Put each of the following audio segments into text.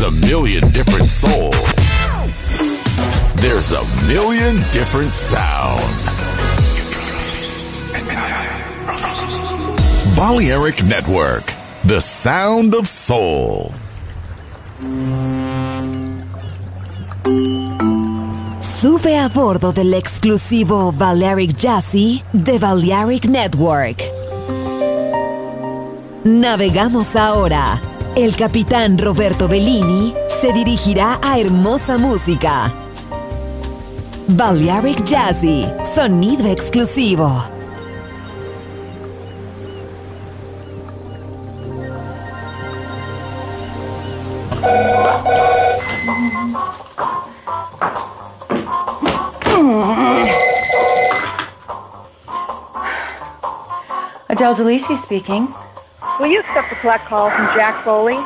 There's a million different soul. There's a million different sound. Balearic Network, the sound of soul. Sube a bordo del exclusivo Balearic Jazzy de Balearic Network. Navegamos ahora. El capitán Roberto Bellini se dirigirá a hermosa música. Balearic Jazzy, sonido exclusivo. Adele DeLisi speaking. Will you accept a collect call from Jack Foley?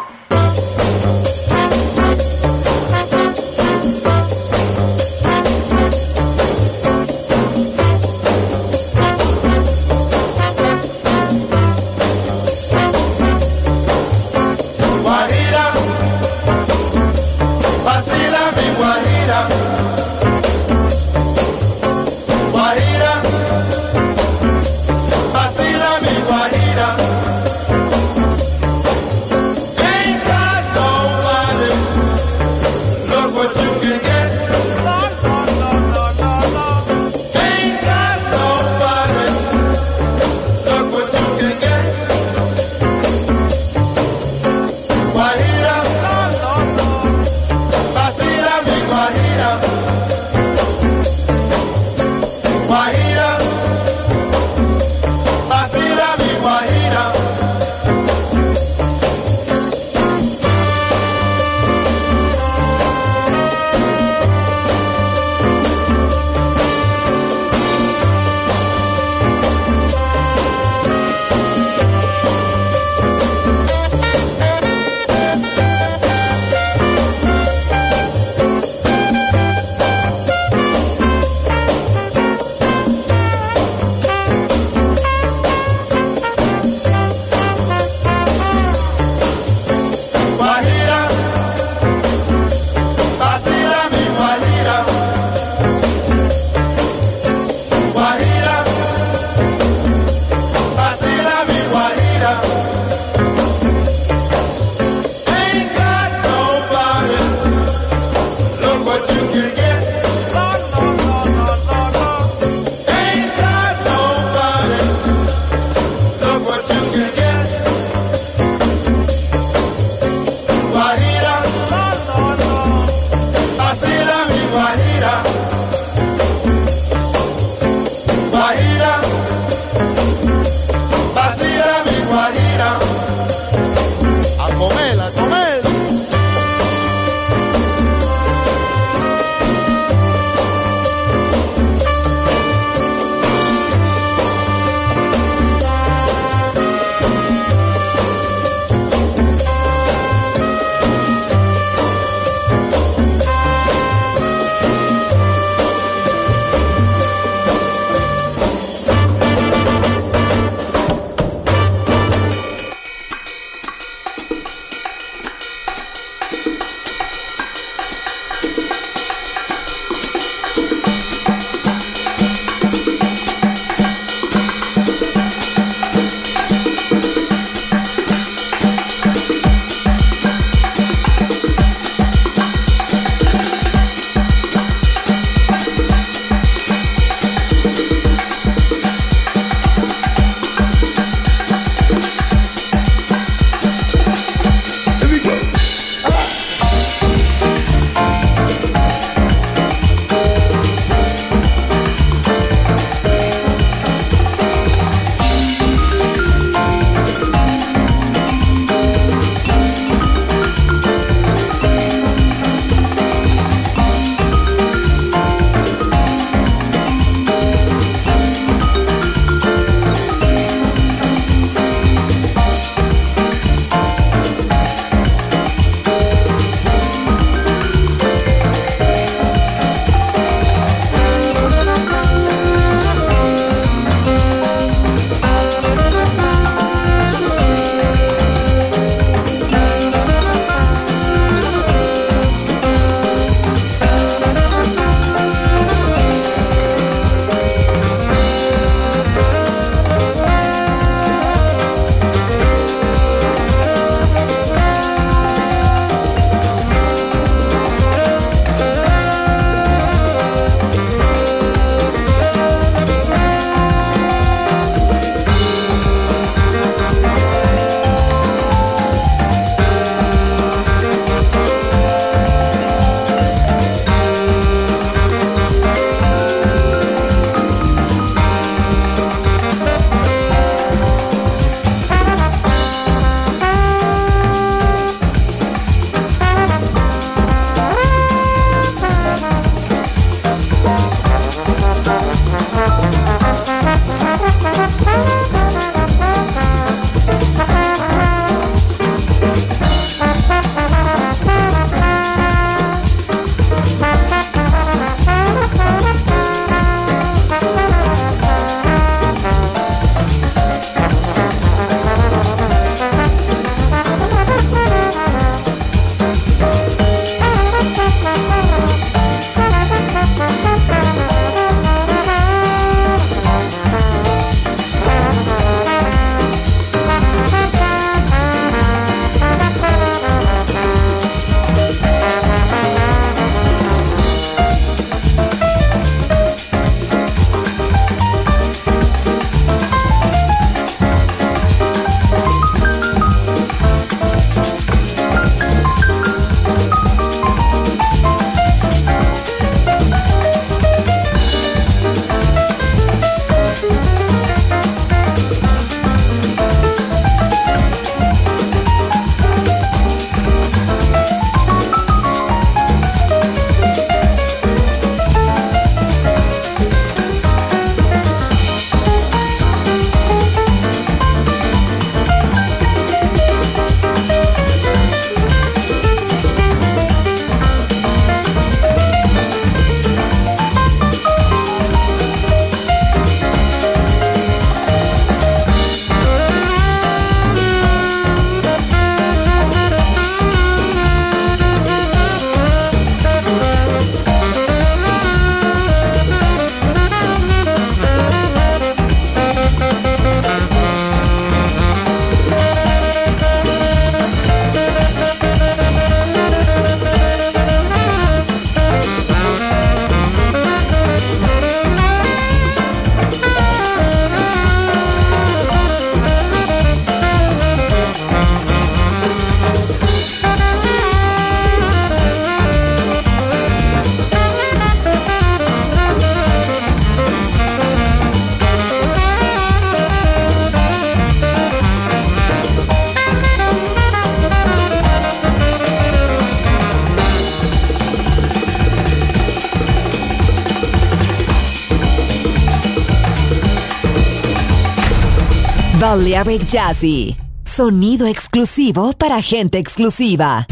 Balearic Jazzy. Sonido exclusivo para gente exclusiva.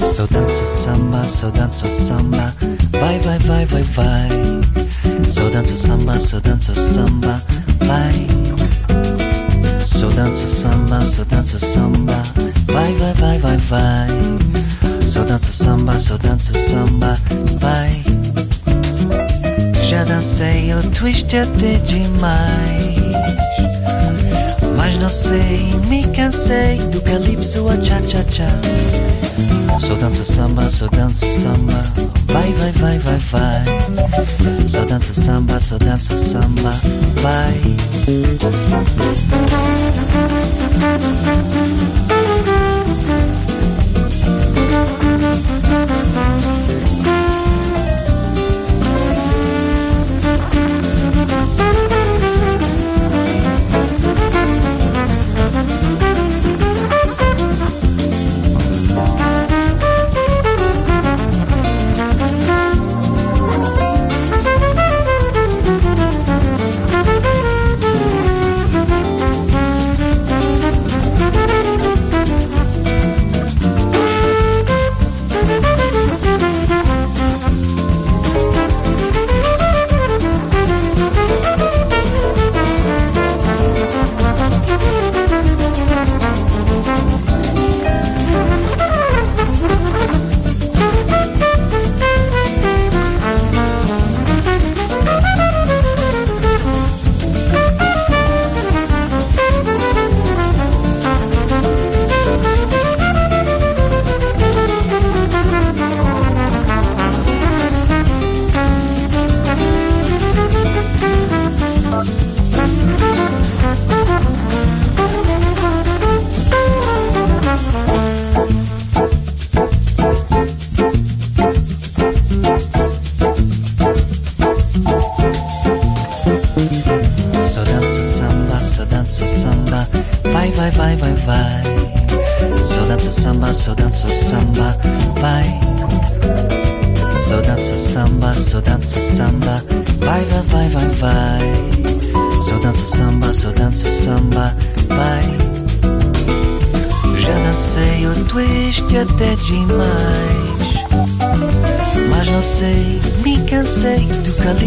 So danço samba, so danço samba, vai, vai, vai, vai, vai. So danço samba, so danço samba, vai. So danço samba, so danço samba, vai, vai, vai, vai, vai. So danço samba, so danço samba, vai. Já dancei o twist até demais. Mas não sei, me cansei do calypso a cha-cha-cha. Só danço samba, só danço samba. Vai, vai, vai, vai, vai. Só danço samba, só danço samba. Vai.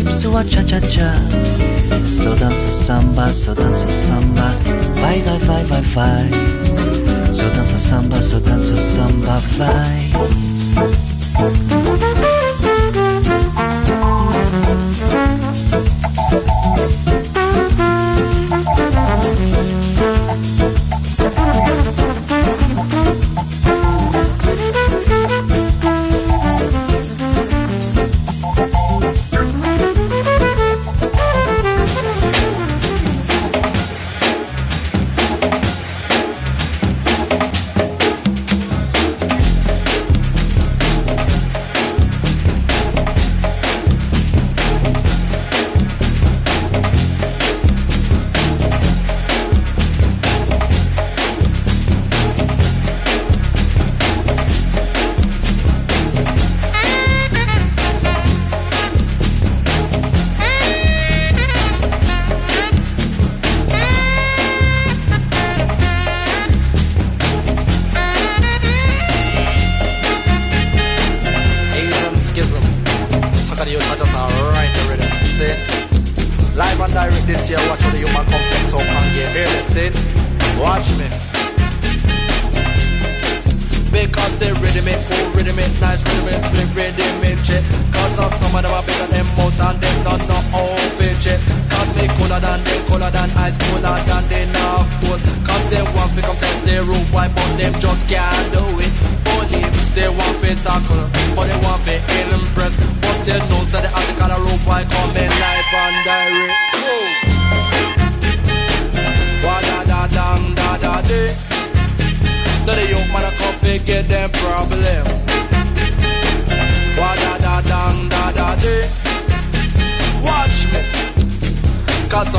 Calypso a cha-cha-cha. Só danço samba, só danço samba. Vai, vai, vai, vai, vai. Só danço samba, só danço samba, vai.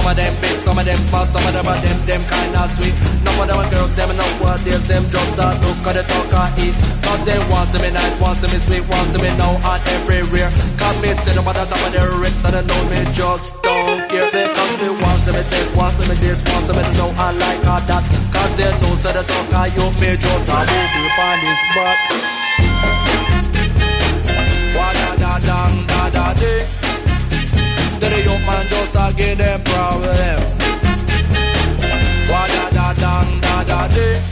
Some of them big, some of them small, some of them are them, them kinda sweet. None of them are girls, them not what deals, them drugs that look at the talk I eat. Cause them want to be nice, want to be sweet, want to be now on everywhere. Come me sit up on the top of their rich, that I know me just don't care. They come to want to be taste, want to be this, want to be know I like all that. Cause they know that the talk I you me just I will be on this spot. Wa da da da da da dee to the young man just to give them problem. Wa da da da da da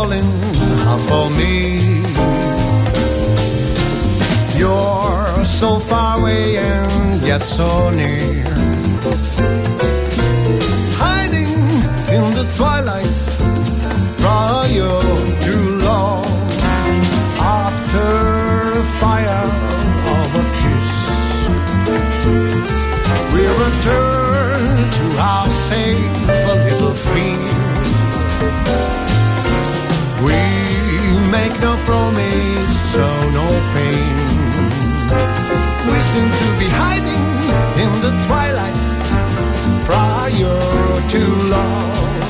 Calling for me. You're so far away and yet so near. Hiding in the twilight prior to long. After the fire of a kiss, we return to our safe promise, so no pain. We seem to be hiding in the twilight prior to love.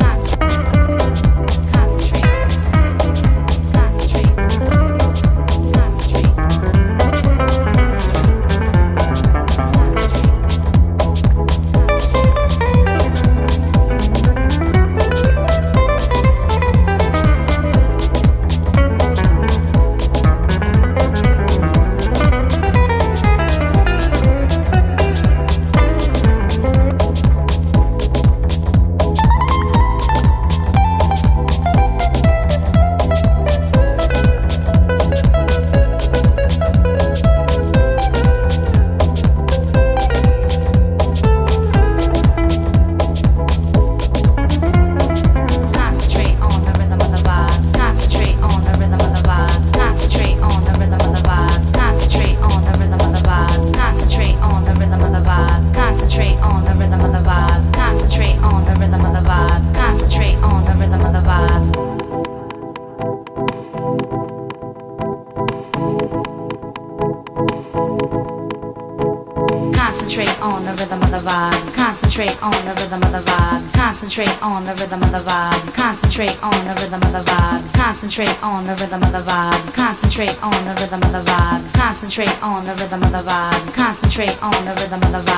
Concentrate on. The rhythm of the